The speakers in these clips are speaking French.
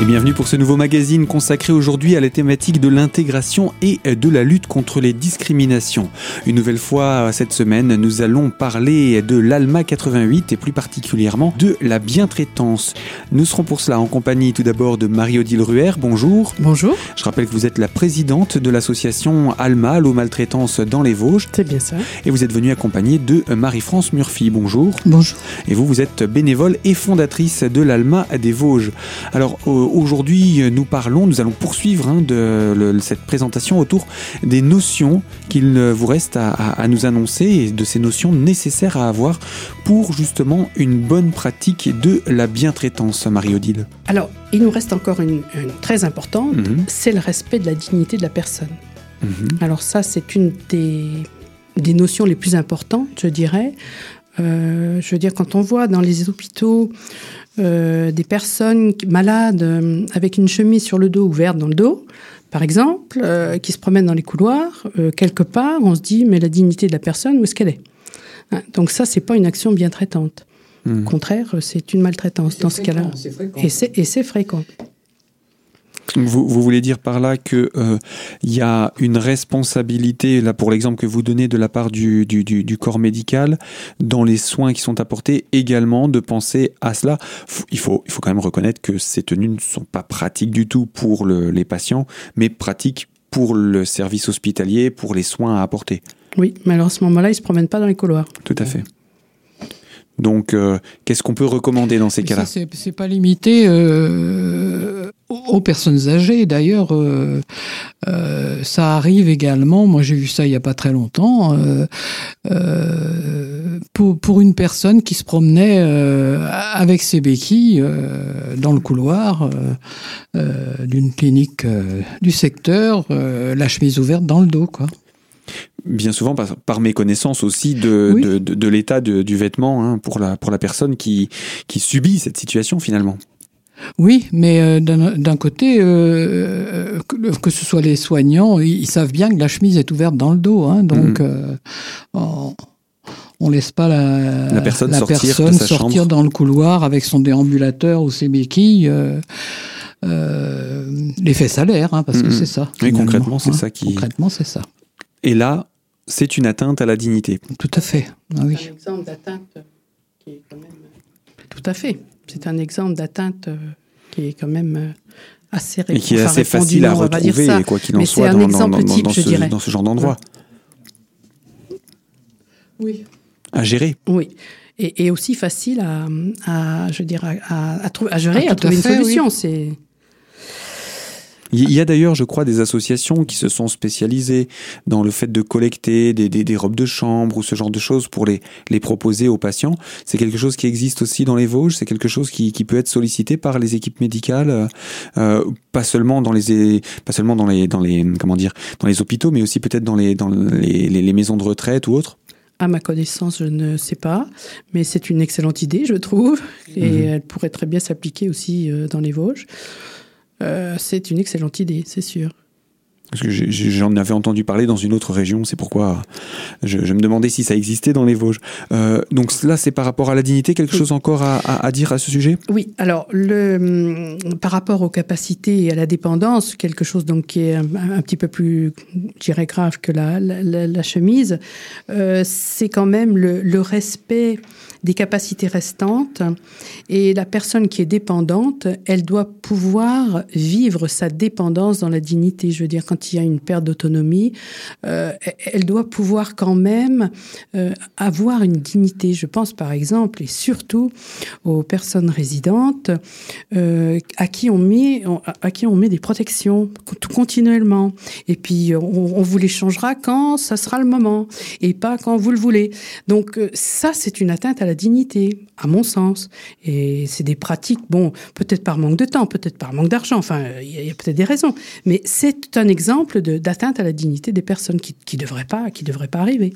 Et bienvenue pour ce nouveau magazine consacré aujourd'hui à la thématique de l'intégration et de la lutte contre les discriminations. Une nouvelle fois cette semaine, nous allons parler de l'ALMA 88 et plus particulièrement de la bientraitance. Nous serons pour cela en compagnie tout d'abord de Marie-Odile Ruher. Bonjour. Bonjour. Je rappelle que vous êtes la présidente de l'association ALMA, l'eau maltraitance dans les Vosges. C'est bien ça. Et vous êtes venue accompagnée de Marie-France Murphy. Bonjour. Bonjour. Et vous, vous êtes bénévole et fondatrice de l'ALMA des Vosges. Alors, aujourd'hui, nous parlons, nous allons poursuivre hein, de, cette présentation autour des notions qu'il vous reste à, nous annoncer et de ces notions nécessaires à avoir pour justement une bonne pratique de la bientraitance, Marie-Odile. Alors, il nous reste encore une, très importante, mhm. c'est le respect de la dignité de la personne. Mhm. Alors ça, c'est une des, des notions les plus importantes, je dirais. Euh, je veux dire, quand on voit dans les hôpitaux euh, des personnes malades euh, avec une chemise sur le dos ouverte dans le dos, par exemple, qui se promènent dans les couloirs, quelque part, on se dit, mais la dignité de la personne, où est-ce qu'elle est, hein, Donc ça, c'est pas une action bien traitante. Hmm. Au contraire, c'est une maltraitance dans ce cas-là. Et c'est fréquent. Vous, voulez dire par là qu'il euh, y a une responsabilité, là pour l'exemple que vous donnez de la part du, corps médical, dans les soins qui sont apportés, également de penser à cela. Il faut, il faut quand même reconnaître que ces tenues ne sont pas pratiques du tout pour les patients, mais pratiques pour le service hospitalier, pour les soins à apporter. Oui, mais alors à ce moment-là, ils ne se promènent pas dans les couloirs. Tout à fait. Donc, euh, qu'est-ce qu'on peut recommander dans ces cas-là? C'est pas limité euh, aux personnes âgées. D'ailleurs, euh, ça arrive également. Moi, j'ai vu ça il y a pas très longtemps. Pour, pour, une personne qui se promenait avec ses béquilles dans le couloir d'une clinique du secteur, la chemise ouverte dans le dos, quoi bien souvent par, méconnaissance aussi de, de, l'état du vêtement hein, pour, la, pour la personne qui, qui subit cette situation finalement. Oui, mais euh, d'un côté, euh, que, ce soit les soignants, ils, savent bien que la chemise est ouverte dans le dos, hein, donc mhm. euh, on, laisse pas la, personne, sortir, dans le couloir avec son déambulateur ou ses béquilles. les faits salaires, hein, parce que mhm. c'est ça. Oui, concrètement, c'est ça qui. Concrètement, c'est ça. Et là, c'est une atteinte à la dignité. Tout à fait. Ah oui. C'est un exemple d'atteinte qui est quand même. Tout à fait. C'est un exemple d'atteinte euh, qui est quand même euh, assez Et qui est assez facile à retrouver, quoi qu'il en soit, dans, dans, type, ce, dans, ce, genre d'endroit. Oui. À gérer. Oui. Et, et aussi facile à, à je dirais, à, à, à gérer, ah, à, trouver une solution. C'est il y a d'ailleurs, je crois, des associations qui se sont spécialisées dans le fait de collecter des, des, des robes de chambre ou ce genre de choses pour les, les proposer aux patients. C'est quelque chose qui existe aussi dans les Vosges, c'est quelque chose qui, qui peut être sollicité par les équipes médicales, euh, pas seulement dans les pas seulement dans les dans les comment dire dans les hôpitaux, mais aussi peut-être dans les dans les, les, les maisons de retraite ou autres. À ma connaissance, je ne sais pas, mais c'est une excellente idée, je trouve, et mhm. elle pourrait très bien s'appliquer aussi euh, dans les Vosges. Euh, c'est une excellente idée, c'est sûr. Parce que j'en avais entendu parler dans une autre région, c'est pourquoi je, me demandais si ça existait dans les Vosges. Euh, donc là, c'est par rapport à la dignité, quelque chose encore à, dire à ce sujet? Oui, alors le, hum, par rapport aux capacités et à la dépendance, quelque chose donc qui est un, petit peu plus, dirais, grave que la, la, chemise, euh, c'est quand même le, le respect des capacités restantes. Et la personne qui est dépendante, elle doit pouvoir vivre sa dépendance dans la dignité. Je veux dire, quand il y a une perte d'autonomie, euh, elle doit pouvoir quand même euh, avoir une dignité. Je pense par exemple, et surtout aux personnes résidentes, euh, à qui on met, à qui on met des protections continuellement. Et puis on, on vous les changera quand ça sera le moment, et pas quand vous le voulez. Donc ça, c'est une atteinte à la dignité, à mon sens. Et c'est des pratiques, bon, peut-être par manque de temps, peut-être par manque d'argent, enfin, il y a, peut-être des raisons. Mais c'est un exemple d'atteinte à la dignité des personnes qui ne devraient, pas, qui devraient pas arriver.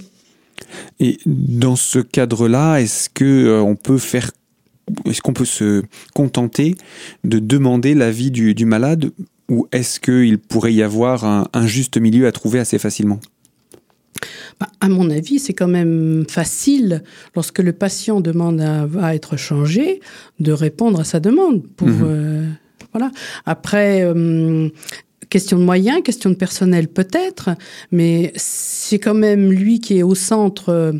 Et dans ce cadre-là, est-ce que euh, on peut faire est-ce qu'on peut se contenter de demander l'avis du, du malade ou est-ce qu'il pourrait y avoir un juste milieu à trouver assez facilement? Bah, à mon avis, c'est quand même facile, lorsque le patient demande à, être changé, de répondre à sa demande pour, mhm. euh, Voilà. Après, euh, question de moyens, question de personnel peut-être, mais c'est quand même lui qui est au centre euh,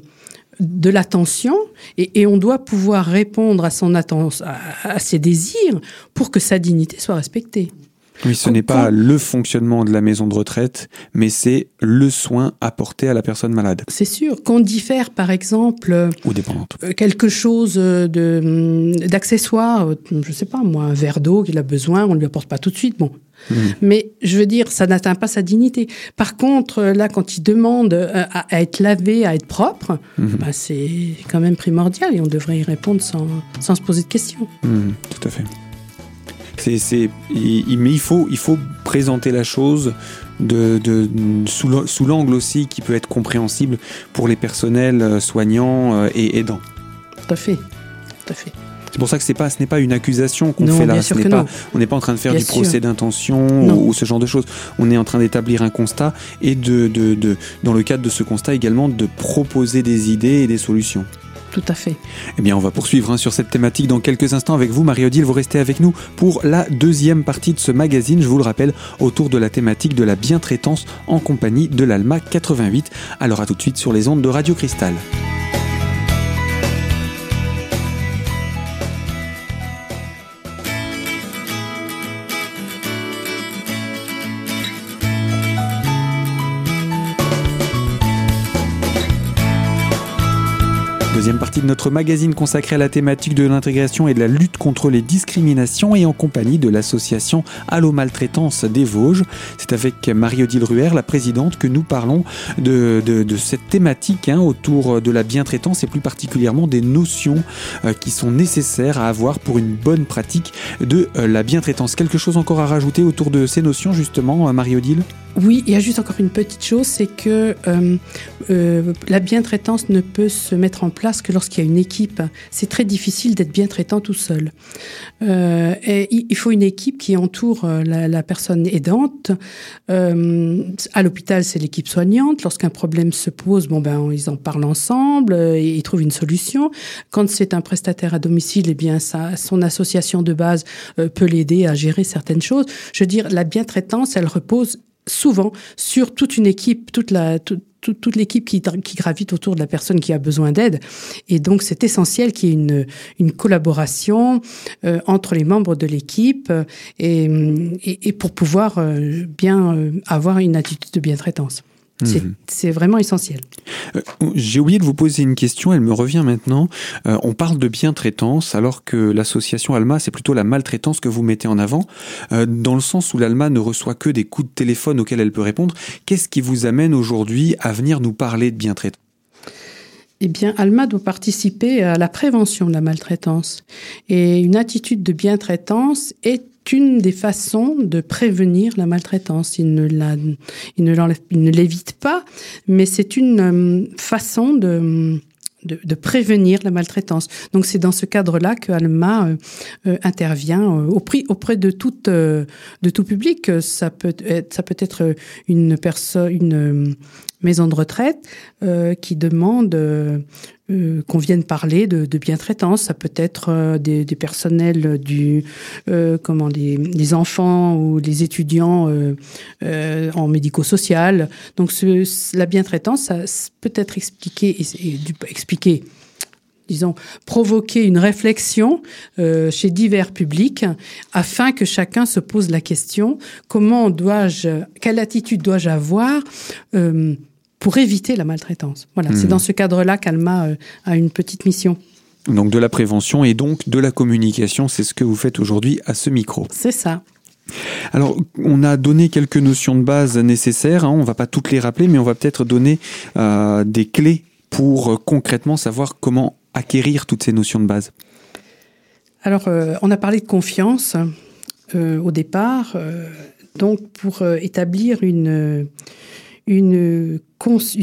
de l'attention et, on doit pouvoir répondre à son attention, à ses désirs pour que sa dignité soit respectée. Oui, ce n'est pas le fonctionnement de la maison de retraite, mais c'est le soin apporté à la personne malade. C'est sûr. Qu'on diffère, par exemple, ou dépendante, quelque chose de d'accessoire, je sais pas moi, un verre d'eau qu'il a besoin, on lui apporte pas tout de suite. Bon, Mmh. Mais je veux dire, ça n'atteint pas sa dignité. Par contre, là, quand il demande à, à être lavé, à être propre, mmh. bah, c'est quand même primordial et on devrait y répondre sans, sans se poser de questions. Mmh, tout à fait. C'est, mais il faut, il faut présenter la chose de, de, sous, l'angle aussi qui peut être compréhensible pour les personnels soignants et aidants. Tout à fait. Tout à fait. C'est pour ça que pas, ce n'est pas une accusation qu'on fait là. Ce n'est pas, on n'est pas en train de faire bien du procès d'intention ou, ou, ce genre de choses. On est en train d'établir un constat et de, de, de, dans le cadre de ce constat également, de proposer des idées et des solutions. Tout à fait. Eh bien, on va poursuivre hein, sur cette thématique dans quelques instants avec vous, Marie-Odile. Vous restez avec nous pour la deuxième partie de ce magazine, je vous le rappelle, autour de la thématique de la bientraitance en compagnie de l'ALMA 88. Alors à tout de suite sur les ondes de Radio Cristal. Deuxième partie de notre magazine consacré à la thématique de l'intégration et de la lutte contre les discriminations et en compagnie de l'association Allo Maltraitance des Vosges. C'est avec Marie-Odile Ruher, la présidente, que nous parlons de, cette thématique hein, autour de la bientraitance et plus particulièrement des notions euh, qui sont nécessaires à avoir pour une bonne pratique de euh, la bientraitance. Quelque chose encore à rajouter autour de ces notions justement, euh, Marie-Odile? Oui, il y a juste encore une petite chose, c'est que euh, la bientraitance ne peut se mettre en place que lorsqu'il y a une équipe. C'est très difficile d'être bien traitant tout seul. Euh, il faut une équipe qui entoure la, la personne aidante. Euh, à l'hôpital, c'est l'équipe soignante. Lorsqu'un problème se pose, bon ben ils en parlent ensemble, et ils trouvent une solution. Quand c'est un prestataire à domicile, eh bien son association de base peut l'aider à gérer certaines choses. Je veux dire, la bientraitance, elle repose souvent sur toute une équipe, toute la toute, toute, toute l'équipe qui, qui gravite autour de la personne qui a besoin d'aide. Et donc c'est essentiel qu'il y ait une, une collaboration euh, entre les membres de l'équipe et, et, et, pour pouvoir euh, bien euh, avoir une attitude de bientraitance. C'est mmh. vraiment essentiel. Euh, J'ai oublié de vous poser une question, elle me revient maintenant. Euh, on parle de bientraitance alors que l'association Alma, c'est plutôt la maltraitance que vous mettez en avant. Euh, dans le sens où l'Alma ne reçoit que des coups de téléphone auxquels elle peut répondre, qu'est-ce qui vous amène aujourd'hui à venir nous parler de bientraitance? Eh bien, Alma doit participer à la prévention de la maltraitance. Et une attitude de bientraitance est une des façons de prévenir la maltraitance. Il ne l'évite pas, mais c'est une euh, façon de, prévenir la maltraitance. Donc c'est dans ce cadre-là que Alma euh, euh, intervient auprès, de tout public. Ça peut être une personne maison de retraite euh, qui demande euh, qu'on vienne parler de, de bientraitance. Ça peut être euh, des, personnels du comment des, enfants ou des étudiants en médico-social. Donc ce, la bientraitance, ça peut être expliqué expliqué disons, provoquer une réflexion euh, chez divers publics afin que chacun se pose la question comment dois-je, quelle attitude dois-je avoir euh, pour éviter la maltraitance. Voilà, mmh. c'est dans ce cadre-là qu'Alma euh, a une petite mission. Donc de la prévention et donc de la communication, c'est ce que vous faites aujourd'hui à ce micro. C'est ça. Alors, on a donné quelques notions de base nécessaires, hein, on va pas toutes les rappeler, mais on va peut-être donner euh, des clés pour euh, concrètement savoir comment acquérir toutes ces notions de base. Alors, euh, on a parlé de confiance au départ, donc pour établir une une,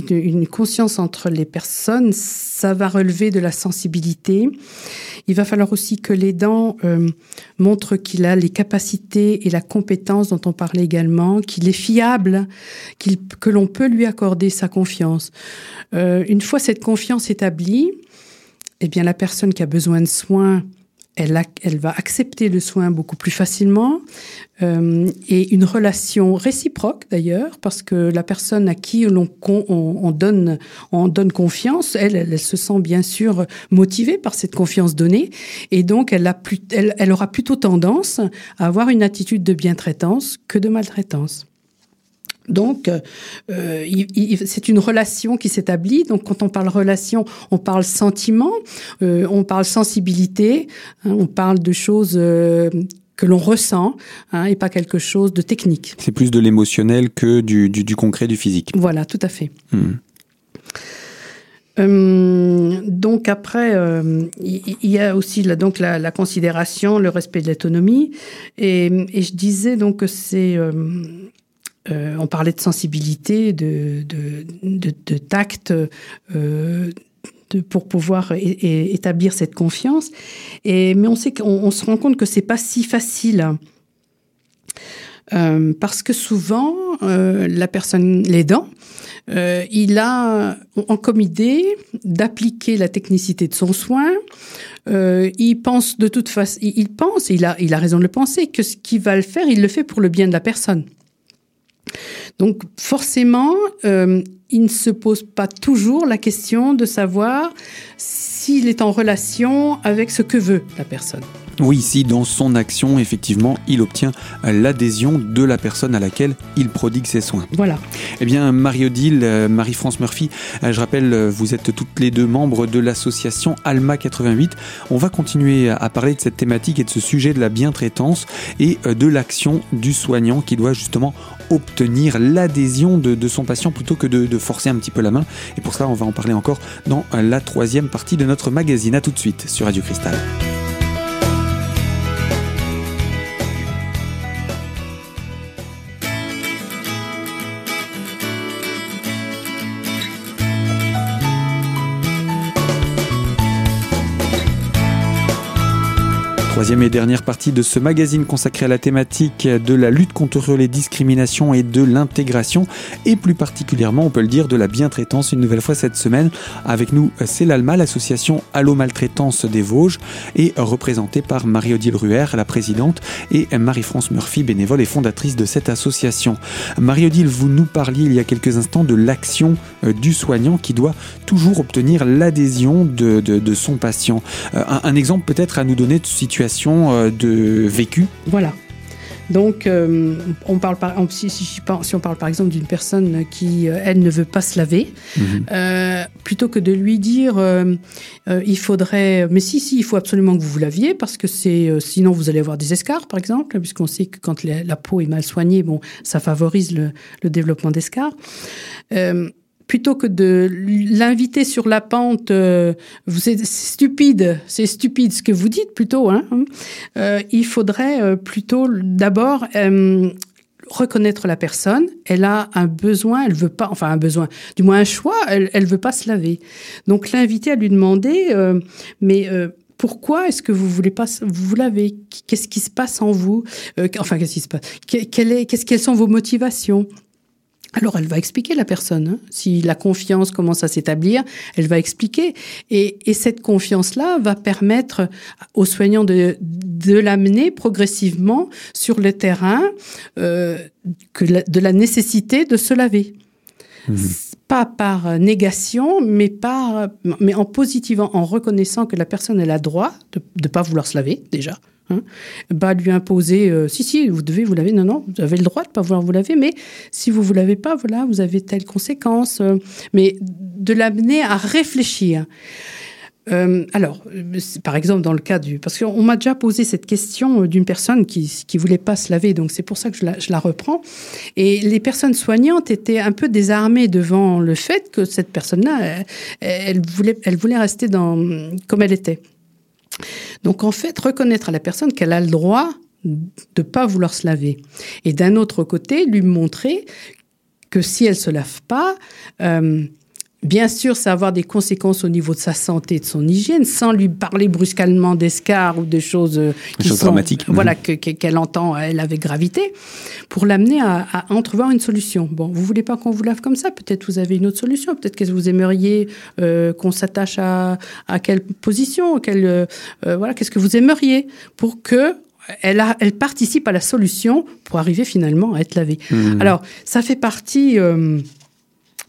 une, conscience entre les personnes, ça va relever de la sensibilité. Il va falloir aussi que l'aidant euh, montre qu'il a les capacités et la compétence dont on parlait également, qu'il est fiable, qu que l'on peut lui accorder sa confiance. Euh, une fois cette confiance établie, eh bien la personne qui a besoin de soins elle, va accepter le soin beaucoup plus facilement euh, et une relation réciproque d'ailleurs, parce que la personne à qui on, on, donne, on donne confiance, elle, elle, se sent bien sûr motivée par cette confiance donnée et donc elle, elle aura plutôt tendance à avoir une attitude de bientraitance que de maltraitance. Donc, euh, c'est une relation qui s'établit. Donc, quand on parle relation, on parle sentiment, euh, on parle sensibilité, hein, on parle de choses euh, que l'on ressent hein, et pas quelque chose de technique. C'est plus de l'émotionnel que du, du, concret, du physique. Voilà, tout à fait. Hmm. Hum, donc après, il y, a aussi la, donc la, considération, le respect de l'autonomie, et, et, je disais donc que c'est euh, on parlait de sensibilité, de, tact, euh, pour pouvoir établir cette confiance. Mais on se rend compte que c'est pas si facile. Euh, parce que souvent, la personne, l'aidant, il a en comme idée d'appliquer la technicité de son soin. il pense de toute façon, il, pense, il a, il a raison de le penser, que ce qu'il va le faire, il le fait pour le bien de la personne. Donc forcément, euh, il ne se pose pas toujours la question de savoir s'il est en relation avec ce que veut la personne. Oui, ici, dans son action, effectivement, il obtient l'adhésion de la personne à laquelle il prodigue ses soins. Voilà. Eh bien, Marie-Odile, euh, Marie-France Murphy, euh, je rappelle, euh, vous êtes toutes les deux membres de l'association Alma 88. On va continuer à parler de cette thématique et de ce sujet de la bientraitance et de l'action du soignant qui doit justement obtenir l'adhésion de, son patient plutôt que de, de, forcer un petit peu la main. Et pour ça, on va en parler encore dans la troisième partie de notre magazine. À tout de suite sur Radio Cristal. Troisième et dernière partie de ce magazine consacré à la thématique de la lutte contre les discriminations et de l'intégration, et plus particulièrement, on peut le dire, de la bientraitance. Une nouvelle fois cette semaine, avec nous, c'est l'ALMA, l'association Allo Maltraitance des Vosges, et représentée par Marie-Odile Ruher, la présidente, et Marie-France Murphy, bénévole et fondatrice de cette association. Marie-Odile, vous nous parliez il y a quelques instants de l'action euh, du soignant qui doit toujours obtenir l'adhésion de, son patient. Euh, un, un exemple peut-être à nous donner de situation euh, de vécu. Voilà. Donc, euh, on parle par, si, si, on parle par exemple d'une personne qui, euh, elle, ne veut pas se laver, mhm. plutôt que de lui dire, il faudrait, mais si, si, il faut absolument que vous vous laviez parce que c'est, sinon vous allez avoir des escarres, par exemple, puisqu'on sait que quand la, peau est mal soignée, bon, ça favorise le, le développement d'escarres plutôt que de l'inviter sur la pente, euh, c'est stupide, c'est stupide ce que vous dites plutôt. Hein, euh, il faudrait euh, plutôt d'abord reconnaître la personne. Elle a un besoin, elle veut pas, enfin un besoin, du moins un choix. Elle, elle veut pas se laver. Donc l'inviter à lui demander, mais pourquoi est-ce que vous voulez pas vous laver? Qu'est-ce qui se passe en vous? Enfin, qu'est-ce qui se passe? Quelles sont vos motivations? Alors elle va expliquer la personne. Hein. Si la confiance commence à s'établir, elle va expliquer. Et, cette confiance-là va permettre aux soignants de, de l'amener progressivement sur le terrain euh, que de la nécessité de se laver. Mmh. Pas par négation, mais, par, mais en positivant, en reconnaissant que la personne elle a droit de ne pas vouloir se laver déjà Hein, bah, lui imposer, euh, si, si, vous devez vous laver, non, non, vous avez le droit de ne pas vouloir vous laver, mais si vous ne vous lavez pas, voilà, vous avez telle conséquence. Euh, mais de l'amener à réfléchir. Euh, alors, par exemple, dans le cas du... Parce qu'on m'a déjà posé cette question d'une personne qui ne voulait pas se laver, donc c'est pour ça que je la, reprends. Et les personnes soignantes étaient un peu désarmées devant le fait que cette personne-là, elle, voulait, elle voulait rester dans, comme elle était. Donc en fait, reconnaître à la personne qu'elle a le droit de pas vouloir se laver. Et d'un autre côté, lui montrer que si elle se lave pas, euh, Bien sûr, ça va avoir des conséquences au niveau de sa santé, de son hygiène, sans lui parler brusquement d'escar ou de choses euh, qui sont dramatiques. Voilà, mhm. qu'elle entend elle avec gravité, pour l'amener à, à, entrevoir une solution. Bon, vous voulez pas qu'on vous lave comme ça? Peut-être vous avez une autre solution. Peut-être que vous aimeriez euh, qu'on s'attache à, à quelle position, quelle, euh, voilà, qu'est-ce que vous aimeriez pour que elle, a, elle participe à la solution pour arriver finalement à être lavée. Mhm. Alors, ça fait partie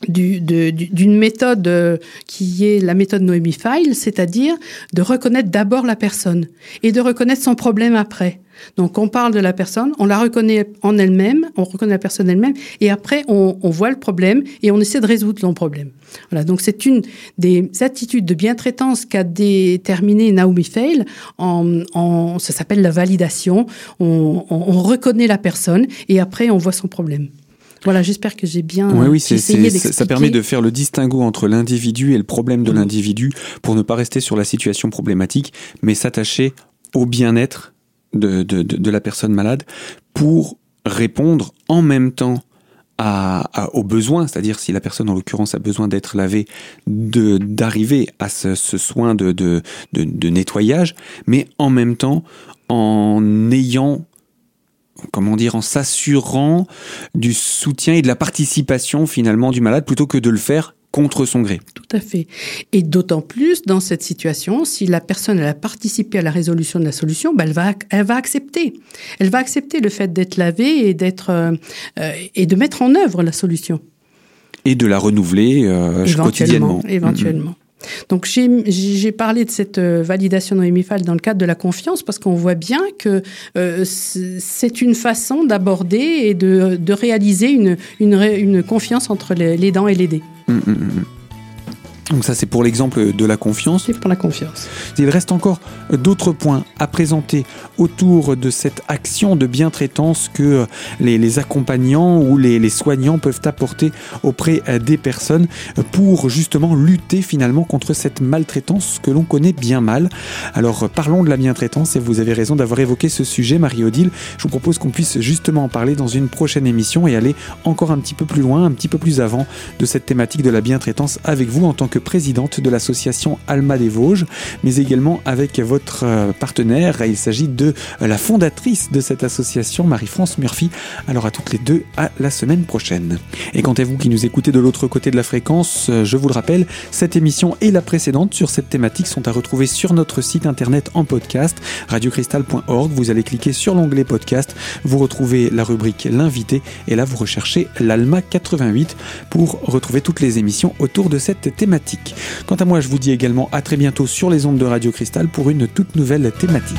d'une méthode euh, qui est la méthode Noémie File, c'est-à-dire de reconnaître d'abord la personne et de reconnaître son problème après. Donc on parle de la personne, on la reconnaît en elle-même, on reconnaît la personne elle-même, et après on, on, voit le problème et on essaie de résoudre son problème. Voilà, donc c'est une des attitudes de bien-traitance qu'a déterminé Naomi Fail. En, en, ça s'appelle la validation. On, on, on reconnaît la personne et après on voit son problème. Voilà, j'espère que j'ai bien oui, oui, essayé Ça permet de faire le distinguo entre l'individu et le problème de mm. l'individu pour ne pas rester sur la situation problématique, mais s'attacher au bien-être de, de, de, la personne malade pour répondre en même temps à, aux besoins, c'est-à-dire si la personne en l'occurrence a besoin d'être lavée, d'arriver à ce, ce soin de, de nettoyage, mais en même temps en ayant comment dire, en s'assurant du soutien et de la participation finalement du malade plutôt que de le faire contre son gré. Tout à fait. Et d'autant plus dans cette situation, si la personne elle a participé à la résolution de la solution, ben elle va elle va accepter. Elle va accepter le fait d'être lavée et d'être euh, euh, et de mettre en œuvre la solution. Et de la renouveler euh, quotidiennement. Éventuellement. Donc j'ai parlé de cette euh, validation MIFAL dans le cadre de la confiance parce qu'on voit bien que euh, c'est une façon d'aborder et de, réaliser une, une, confiance entre les, dents et mmh. Donc ça c'est pour l'exemple de la confiance. C'est pour la confiance. Il reste encore d'autres points à présenter autour de cette action de bientraitance que les, accompagnants ou les, soignants peuvent apporter auprès des personnes pour justement lutter finalement contre cette maltraitance que l'on connaît bien mal. Alors parlons de la bientraitance et vous avez raison d'avoir évoqué ce sujet Marie-Odile. Je vous propose qu'on puisse justement en parler dans une prochaine émission et aller encore un petit peu plus loin, un petit peu plus avant de cette thématique de la bientraitance avec vous en tant que présidente de l'association Alma des Vosges, mais également avec votre euh, partenaire. Il s'agit de euh, la fondatrice de cette association, Marie-France Murphy. Alors à toutes les deux, à la semaine prochaine. Et quant à vous qui nous écoutez de l'autre côté de la fréquence, euh, je vous le rappelle, cette émission et la précédente sur cette thématique sont à retrouver sur notre site internet en podcast, radiocristal.org. Vous allez cliquer sur l'onglet podcast, vous retrouvez la rubrique l'invité et là vous recherchez l'Alma 88 pour retrouver toutes les émissions autour de cette thématique. Quant à moi, je vous dis également à très bientôt sur les ondes de Radio Cristal pour une toute nouvelle thématique.